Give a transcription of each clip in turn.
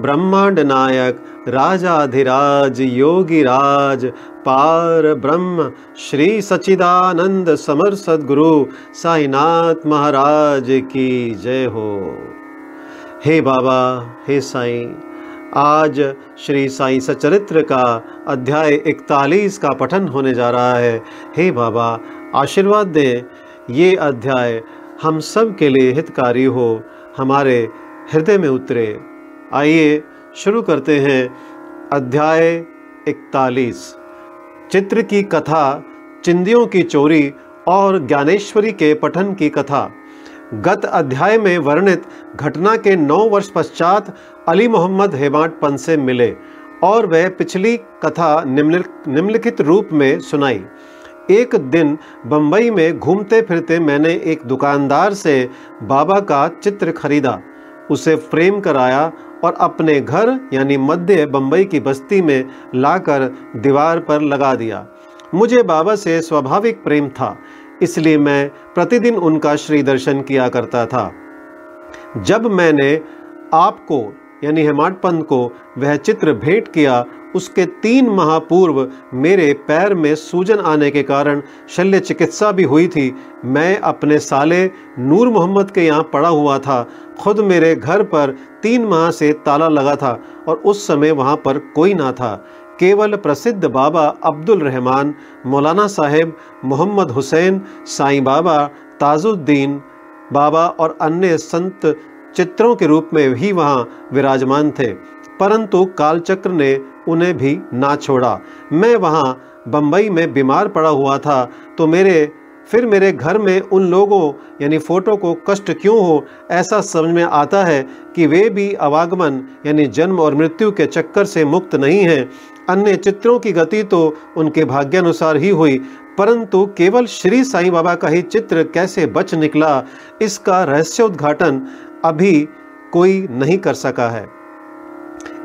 ब्रह्मांड नायक, राजाधिराज, योगीराज, पार ब्रह्म, श्री सचिदानंद समर सदगुरु, साईनाथ महाराज की जय हो। हे बाबा, हे साईं, आज श्री साईं सचरित्र का अध्याय 41 का पठन होने जा रहा है। हे बाबा, आशीर्वाद दें, ये अध्याय हम सब के लिए हितकारी हो, हमारे हृदय में उतरे। आइए शुरू करते हैं अध्याय 41 चित्र की कथा, चिंदियों की चोरी और ज्ञानेश्वरी के पठन की कथा। गत अध्याय में वर्णित घटना के नौ वर्ष पश्चात अली मोहम्मद हेमाट पन से मिले और वह पिछली कथा निम्नलिखित रूप में सुनाई। एक दिन बम्बई में घूमते फिरते मैंने एक दुकानदार से बाबा का चित्र खरीदा। उसे फ्रेम कराया और अपने घर, यानी मध्य बम्बई की बस्ती में लाकर दीवार पर लगा दिया। मुझे बाबा से स्वाभाविक प्रेम था, इसलिए मैं प्रतिदिन उनका श्री दर्शन किया करता था। जब मैंने आपको यानी हेमाड पंत को वह चित्र भेंट किया, उसके तीन माह पूर्व मेरे पैर में सूजन आने के कारण शल्य चिकित्सा भी हुई थी। मैं अपने साले नूर मोहम्मद के यहाँ पड़ा हुआ था। खुद मेरे घर पर तीन माह से ताला लगा था और उस समय वहाँ पर कोई ना था। केवल प्रसिद्ध बाबा अब्दुल रहमान, मौलाना साहेब मोहम्मद हुसैन, साईं बाबा ताजुद्दीन बाबा और अन्य संत चित्रों के रूप में ही वहाँ विराजमान थे, परंतु कालचक्र ने उन्हें भी ना छोड़ा। मैं वहाँ बम्बई में बीमार पड़ा हुआ था तो मेरे, फिर मेरे घर में उन लोगों, यानी फ़ोटो को कष्ट क्यों हो, ऐसा समझ में आता है कि वे भी अवागमन, यानी जन्म और मृत्यु के चक्कर से मुक्त नहीं हैं। अन्य चित्रों की गति तो उनके भाग्यानुसार ही हुई, परंतु केवल श्री साईं बाबा का ही चित्र कैसे बच निकला, इसका रहस्योद्घाटन अभी कोई नहीं कर सका है।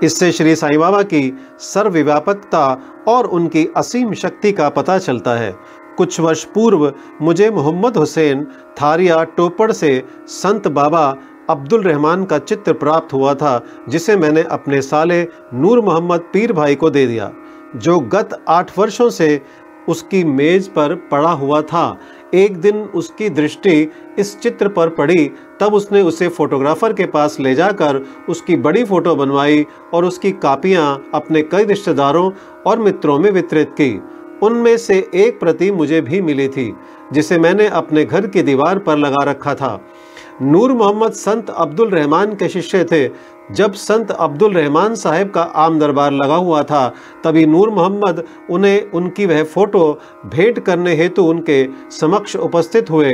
इससे श्री साईं बाबा की सर्वव्यापकता और उनकी असीम शक्ति का पता चलता है। कुछ वर्ष पूर्व मुझे मोहम्मद हुसैन थारिया टोपड़ से संत बाबा अब्दुल रहमान का चित्र प्राप्त हुआ था, जिसे मैंने अपने साले नूर मोहम्मद पीर भाई को दे दिया, जो गत आठ वर्षों से उसकी मेज पर पड़ा हुआ था। एक दिन उसकी दृष्टि इस चित्र पर पड़ी, तब उसने उसे फोटोग्राफर के पास ले जाकर उसकी बड़ी फ़ोटो बनवाई और उसकी कापियाँ अपने कई रिश्तेदारों और मित्रों में वितरित की। उनमें से एक प्रति मुझे भी मिली थी, जिसे मैंने अपने घर की दीवार पर लगा रखा था। नूर मोहम्मद संत अब्दुल रहमान के शिष्य थे। जब संत अब्दुल रहमान साहब का आम दरबार लगा हुआ था, तभी नूर मोहम्मद उन्हें उनकी वह फ़ोटो भेंट करने हेतु उनके समक्ष उपस्थित हुए।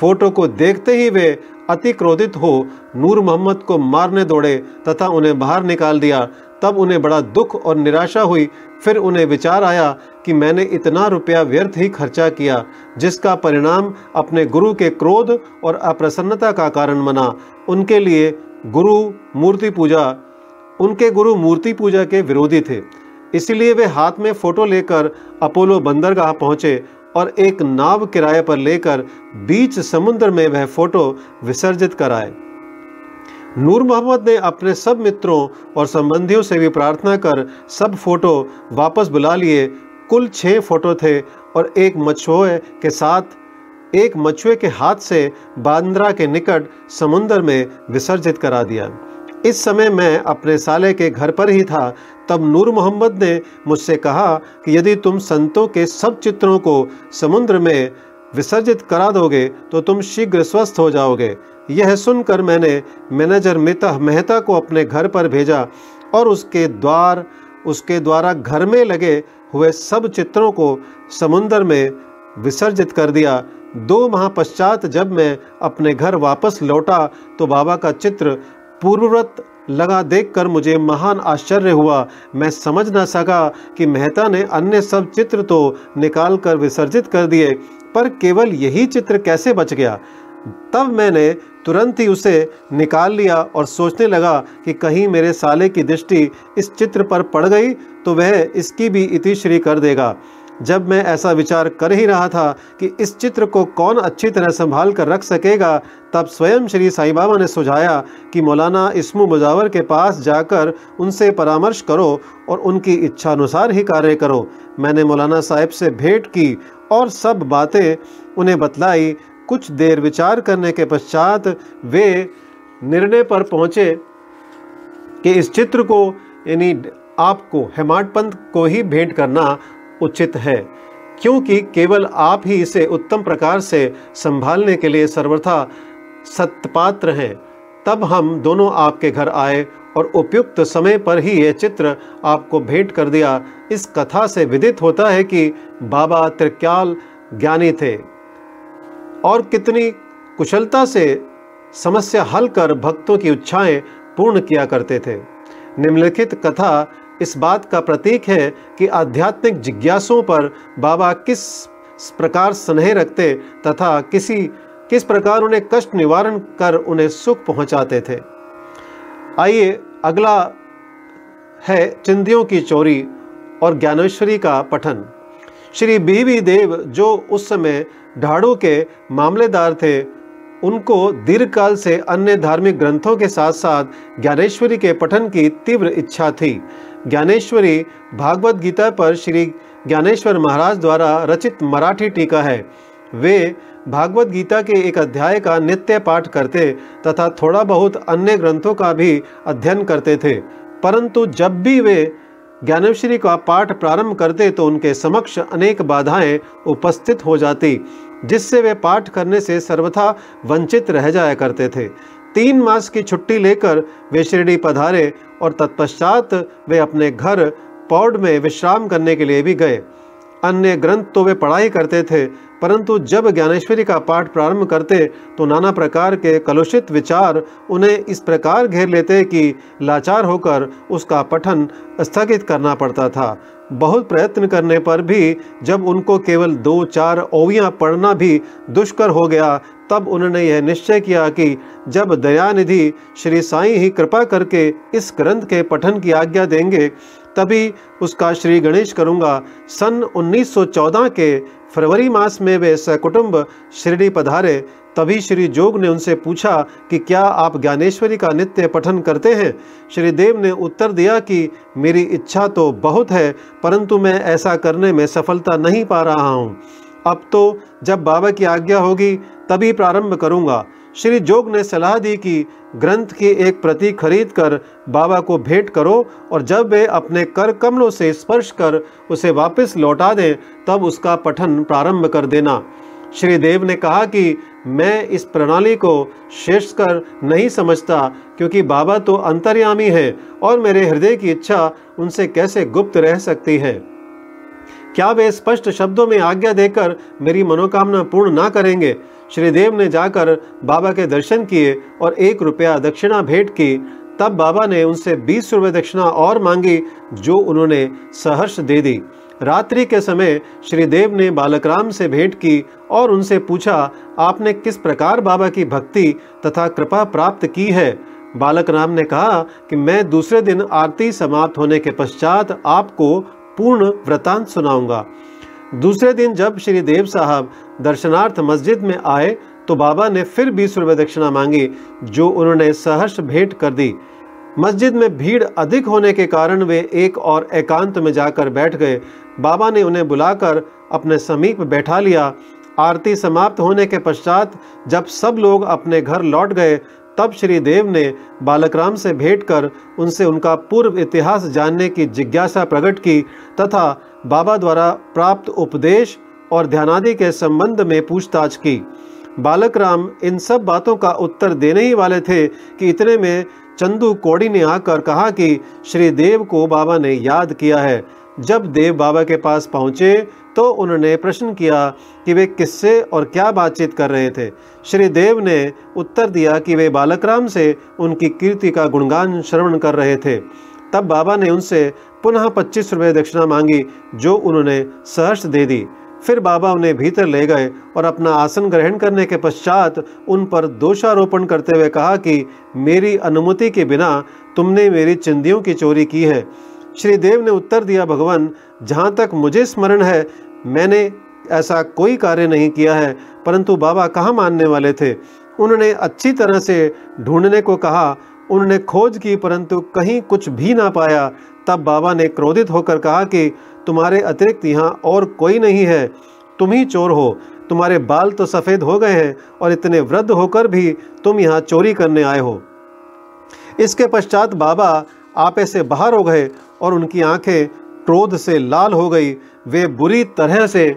फ़ोटो को देखते ही वे अति क्रोधित हो नूर मोहम्मद को मारने दौड़े तथा उन्हें बाहर निकाल दिया। तब उन्हें बड़ा दुख और निराशा हुई। फिर उन्हें विचार आया कि मैंने इतना रुपया व्यर्थ ही खर्चा किया, जिसका परिणाम अपने गुरु के क्रोध और अप्रसन्नता का कारण बना। उनके लिए गुरु मूर्ति पूजा, उनके गुरु मूर्ति पूजा के विरोधी थे। इसलिए वे हाथ में फ़ोटो लेकर अपोलो बंदरगाह पहुँचे और एक नाव किराए पर लेकर बीच समुद्र में वह फ़ोटो विसर्जित कराए। नूर मोहम्मद ने अपने सब मित्रों और संबंधियों से भी प्रार्थना कर सब फ़ोटो वापस बुला लिए। कुल छः फ़ोटो थे और एक मछुए के साथ, एक मछुए के हाथ से बांद्रा के निकट समुंदर में विसर्जित करा दिया। इस समय मैं अपने साले के घर पर ही था। तब नूर मोहम्मद ने मुझसे कहा कि यदि तुम संतों के सब चित्रों को समुद्र में विसर्जित करा दोगे तो तुम शीघ्र स्वस्थ हो जाओगे। यह सुनकर मैंने मैनेजर मिता मेहता को अपने घर पर भेजा और उसके द्वार, उसके द्वारा घर में लगे हुए सब चित्रों को समुंदर में विसर्जित कर दिया। दो माह पश्चात जब मैं अपने घर वापस लौटा तो बाबा का चित्र पूर्ववत लगा देखकर मुझे महान आश्चर्य हुआ। मैं समझ ना सका कि मेहता ने अन्य सब चित्र तो निकाल कर विसर्जित कर दिए, पर केवल यही चित्र कैसे बच गया? तब मैंने तुरंत ही उसे निकाल लिया और सोचने लगा कि कहीं मेरे साले की दृष्टि इस चित्र पर पड़ गई तो वह इसकी भी इतिश्री कर देगा। जब मैं ऐसा विचार कर ही रहा था कि इस चित्र को कौन अच्छी तरह संभाल कर रख सकेगा, तब स्वयं श्री साईं बाबा ने सुझाया कि मौलाना इसमु मुजावर के पास जाकर उनसे परामर्श करो और उनकी इच्छा अनुसार ही कार्य करो। मैंने मौलाना साहब से भेंट की और सब बातें उन्हें बतलाई कुछ देर विचार करने के पश्चात वे निर्णय पर पहुँचे कि इस चित्र को, यानी आपको हेमाड पंत को ही भेंट करना उचित है, क्योंकि केवल आप ही इसे उत्तम प्रकार से संभालने के लिए सर्वथा सत्यपात्र हैं। तब हम दोनों आपके घर आए और उपयुक्त समय पर ही यह चित्र आपको भेंट कर दिया। इस कथा से विदित होता है कि बाबा त्रिक्याल ज्ञानी थे। और कितनी कुशलता से समस्या हल कर भक्तों की इच्छाएँ पूर्ण किया करते थे। निम्नलिखित कथा इस बात का प्रतीक है कि आध्यात्मिक जिज्ञासों पर बाबा किस प्रकार स्नेह रखते तथा किसी, किस प्रकार उन्हें कष्ट निवारण कर उन्हें सुख पहुंचाते थे। आइए, अगला है चिंदियों की चोरी और ज्ञानेश्वरी का पठन। श्री बीवी देव जो उस समय ढाड़ू के मामलेदार थे, उनको दीर्घकाल से अन्य धार्मिक ग्रंथों के साथ साथ ज्ञानेश्वरी के पठन की तीव्र इच्छा थी। ज्ञानेश्वरी भागवत गीता पर श्री ज्ञानेश्वर महाराज द्वारा रचित मराठी टीका है। वे भागवत गीता के एक अध्याय का नित्य पाठ करते तथा थोड़ा बहुत अन्य ग्रंथों का भी अध्ययन करते थे। परंतु जब भी वे ज्ञानेश्वरी का पाठ प्रारंभ करते तो उनके समक्ष अनेक बाधाएँ उपस्थित हो जाती, जिससे वे पाठ करने से सर्वथा वंचित रह जाया करते थे। तीन मास की छुट्टी लेकर वे शिरडी पधारे और तत्पश्चात वे अपने घर पौड में विश्राम करने के लिए भी गए। अन्य ग्रंथ तो वे पढ़ाई करते थे, परंतु जब ज्ञानेश्वरी का पाठ प्रारंभ करते तो नाना प्रकार के कलुषित विचार उन्हें इस प्रकार घेर लेते कि लाचार होकर उसका पठन स्थगित करना पड़ता था। बहुत प्रयत्न करने पर भी जब उनको केवल दो चार ओवियाँ पढ़ना भी दुष्कर हो गया, तब उन्होंने यह निश्चय किया कि जब दयानिधि श्री साईं ही कृपा करके इस ग्रंथ के पठन की आज्ञा देंगे तभी उसका श्री गणेश करूँगा। सन 1914 के फरवरी मास में वे सकुटुंब शिरडी पधारे। तभी श्री जोग ने उनसे पूछा कि क्या आप ज्ञानेश्वरी का नित्य पठन करते हैं? श्री देव ने उत्तर दिया कि मेरी इच्छा तो बहुत है, परंतु मैं ऐसा करने में सफलता नहीं पा रहा हूँ। अब तो जब बाबा की आज्ञा होगी, तभी प्रारंभ करूँगा। श्री जोग ने सलाह दी कि ग्रंथ की एक प्रति खरीद कर बाबा को भेंट करो और जब वे अपने कर कमलों से स्पर्श कर उसे वापस लौटा दें, तब उसका पठन प्रारंभ कर देना। श्री देव ने कहा कि मैं इस प्रणाली को शेष कर नहीं समझता, क्योंकि बाबा तो अंतर्यामी है और मेरे हृदय की इच्छा उनसे कैसे गुप्त रह सकती है। क्या वे स्पष्ट शब्दों में आज्ञा देकर मेरी मनोकामना पूर्ण ना करेंगे? श्रीदेव ने जाकर बाबा के दर्शन किए और एक रुपया दक्षिणा भेंट की। तब बाबा ने उनसे बीस रुपये दक्षिणा और मांगी, जो उन्होंने सहर्ष दे दी। रात्रि के समय श्रीदेव ने बालकराम से भेंट की और उनसे पूछा, आपने किस प्रकार बाबा की भक्ति तथा कृपा प्राप्त की है? बालक राम ने कहा कि मैं दूसरे दिन आरती समाप्त होने के पश्चात आपको पूर्ण वृतांत सुनाऊँगा। दूसरे दिन जब श्री देव साहब दर्शनार्थ मस्जिद में आए तो बाबा ने फिर बीस रुपये दक्षिणा मांगी, जो उन्होंने सहर्ष भेंट कर दी। मस्जिद में भीड़ अधिक होने के कारण वे एक और एकांत में जाकर बैठ गए। बाबा ने उन्हें बुलाकर अपने समीप बैठा लिया। आरती समाप्त होने के पश्चात जब सब लोग अपने घर लौट गए, तब श्री देव ने बालकराम से भेंट कर उनसे उनका पूर्व इतिहास जानने की जिज्ञासा प्रकट की, तथा बाबा द्वारा प्राप्त उपदेश और ध्यानादि के संबंध में पूछताछ की। बालक राम इन सब बातों का उत्तर देने ही वाले थे कि इतने में चंदू कोड़ी ने आकर कहा कि श्री देव को बाबा ने याद किया है। जब देव बाबा के पास पहुँचे तो उन्होंने प्रश्न किया कि वे किससे और क्या बातचीत कर रहे थे। श्री देव ने उत्तर दिया कि वे बालक राम से उनकी कीर्ति का गुणगान श्रवण कर रहे थे। तब बाबा ने उनसे पुनः पच्चीस रुपये दक्षिणा मांगी, जो उन्होंने सहर्ष दे दी। फिर बाबा उन्हें भीतर ले गए और अपना आसन ग्रहण करने के पश्चात उन पर दोषारोपण करते हुए कहा कि, मेरी अनुमति के बिना तुमने मेरी चिंदियों की चोरी की है। श्री देव ने उत्तर दिया, भगवान, जहाँ तक मुझे स्मरण है, मैंने ऐसा कोई कार्य नहीं किया है, परंतु बाबा कहाँ मानने वाले थे? उन्होंने अच्छी तरह से ढूँढने को कहा। उन्होंने खोज की, परंतु कहीं कुछ भी ना पाया। तब बाबा ने क्रोधित होकर कहा कि तुम्हारे अतिरिक्त यहाँ और कोई नहीं है। तुम ही चोर हो। तुम्हारे बाल तो सफ़ेद हो गए हैं और इतने वृद्ध होकर भी तुम यहाँ चोरी करने आए हो। इसके पश्चात बाबा आपे से बाहर हो गए और उनकी आँखें क्रोध से लाल हो गई। वे बुरी तरह से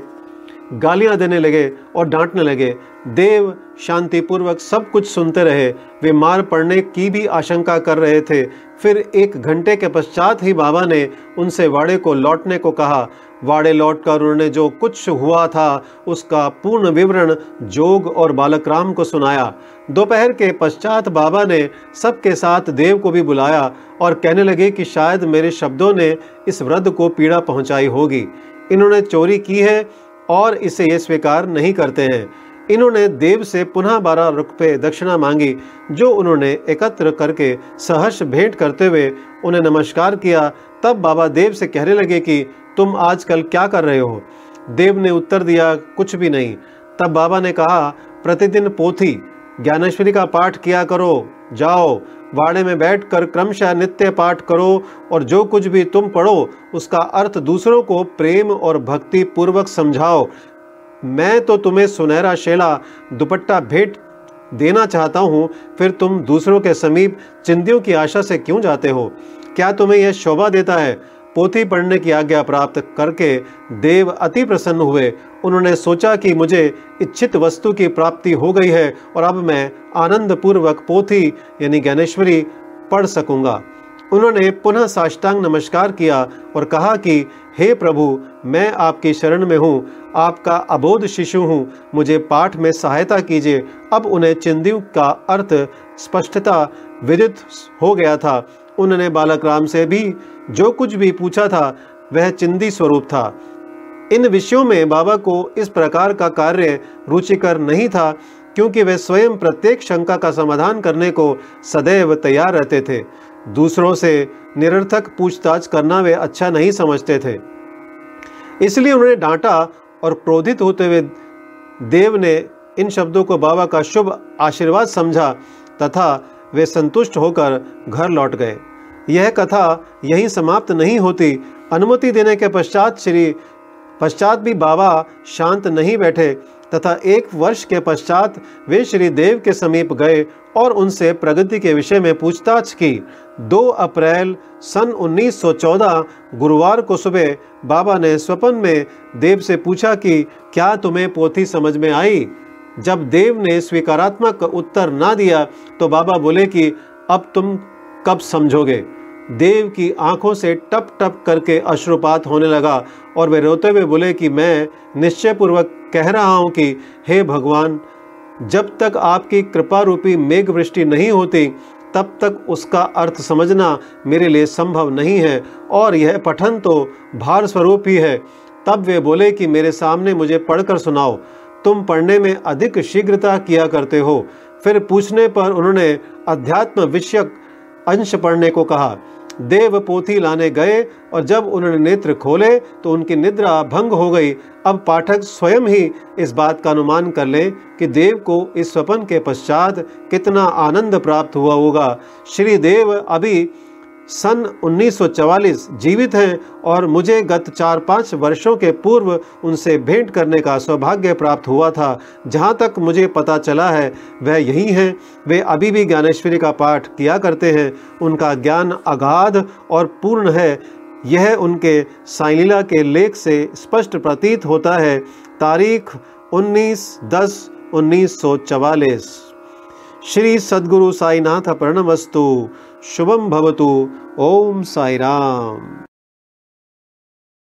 गालियाँ देने लगे और डांटने लगे। देव शांतिपूर्वक सब कुछ सुनते रहे। वे मार पड़ने की भी आशंका कर रहे थे। फिर एक घंटे के पश्चात ही बाबा ने उनसे वाड़े को लौटने को कहा। वाड़े लौटकर उन्होंने जो कुछ हुआ था, उसका पूर्ण विवरण जोग और बालक राम को सुनाया। दोपहर के पश्चात बाबा ने सबके साथ देव को भी बुलाया और कहने लगे कि शायद मेरे शब्दों ने इस वृद्ध को पीड़ा पहुंचाई होगी। इन्होंने चोरी की है और इसे ये स्वीकार नहीं करते हैं। इन्होंने देव से पुनः बारह रुपये दक्षिणा मांगी, जो उन्होंने एकत्र करके सहर्ष भेंट करते हुए उन्हें नमस्कार किया। तब बाबा देव से कहने लगे कि, तुम आजकल क्या कर रहे हो? देव ने उत्तर दिया, कुछ भी नहीं। तब बाबा ने कहा, प्रतिदिन पोथी, ज्ञानेश्वरी का पाठ किया करो, जाओ वाड़े में बैठकर क्रमशः नित्य पाठ करो और जो कुछ भी तुम पढ़ो, उसका अर्थ दूसरों को प्रेम और भक्ति पूर्वक समझाओ। मैं तो तुम्हें सुनहरा शेला, दुपट्टा भेंट देना चाहता हूँ, फिर तुम दूसरों के समीप चिंदियों की आशा से क्यों जाते हो? क्या तुम्हें यह शोभा देता है? पोथी पढ़ने की आज्ञा प्राप्त करके देव अति प्रसन्न हुए। उन्होंने सोचा कि मुझे इच्छित वस्तु की प्राप्ति हो गई है और अब मैं आनंद पूर्वक पोथी, यानी ज्ञानेश्वरी, पढ़ सकूँगा। उन्होंने पुनः साष्टांग नमस्कार किया और कहा कि, हे प्रभु, मैं आपकी शरण में हूँ, आपका अबोध शिशु हूँ, मुझे पाठ में सहायता कीजिए। अब उन्हें चिंदियों का अर्थ स्पष्टता, विदित हो गया था। उन्होंने बालक राम से भी जो कुछ भी पूछा था, वह चिंदी स्वरूप था। इन विषयों में बाबा को इस प्रकार का कार्य रुचिकर नहीं था, क्योंकि वे स्वयं प्रत्येक शंका का समाधान करने को सदैव तैयार रहते थे। दूसरों से निरर्थक पूछताछ करना वे अच्छा नहीं समझते थे। इसलिए उन्होंने डांटा और क्रोधित होते हुए देव ने इन शब्दों को बाबा का शुभ आशीर्वाद समझा तथा वे संतुष्ट होकर घर लौट गए। यह कथा यहीं समाप्त नहीं होती। अनुमति देने के पश्चात श्री, पश्चात भी बाबा शांत नहीं बैठे तथा एक वर्ष के पश्चात वे श्री देव के समीप गए और उनसे प्रगति के विषय में पूछताछ की। 2 अप्रैल सन 1914 गुरुवार को सुबह बाबा ने स्वपन में देव से पूछा कि क्या तुम्हें पोथी समझ में आई? जब देव ने स्वीकारात्मक उत्तर ना दिया तो बाबा बोले कि, अब तुम कब समझोगे? देव की आँखों से टप टप करके अश्रुपात होने लगा, और वे रोते हुए बोले कि, मैं निश्चयपूर्वक कह रहा हूँ कि, हे भगवान, जब तक आपकी कृपा रूपी मेघ वृष्टि नहीं होती, तब तक उसका अर्थ समझना मेरे लिए संभव नहीं है, और यह पठन तो भार स्वरूप ही है। तब वे बोले कि, मेरे सामने मुझे पढ़कर सुनाओ। तुम पढ़ने में अधिक शीघ्रता किया करते हो। फिर पूछने पर उन्होंने अध्यात्म विषयक अंश पढ़ने को कहा। देव पोथी लाने गए और जब उन्होंने नेत्र खोले तो उनकी निद्रा भंग हो गई। अब पाठक स्वयं ही इस बात का अनुमान कर ले कि देव को इस स्वपन के पश्चात कितना आनंद प्राप्त हुआ होगा। श्री देव अभी सन 1944 जीवित हैं और मुझे गत चार पाँच वर्षों के पूर्व उनसे भेंट करने का सौभाग्य प्राप्त हुआ था। जहाँ तक मुझे पता चला है, वह यही हैं। वे अभी भी ज्ञानेश्वरी का पाठ किया करते हैं। उनका ज्ञान अगाध और पूर्ण है। यह उनके साइलीला के लेख से स्पष्ट प्रतीत होता है। तारीख 19 दस उन्नीस श्री सद्गुरु साईनाथ प्रणमस्तु शुभम भवतु। ओम साई राम।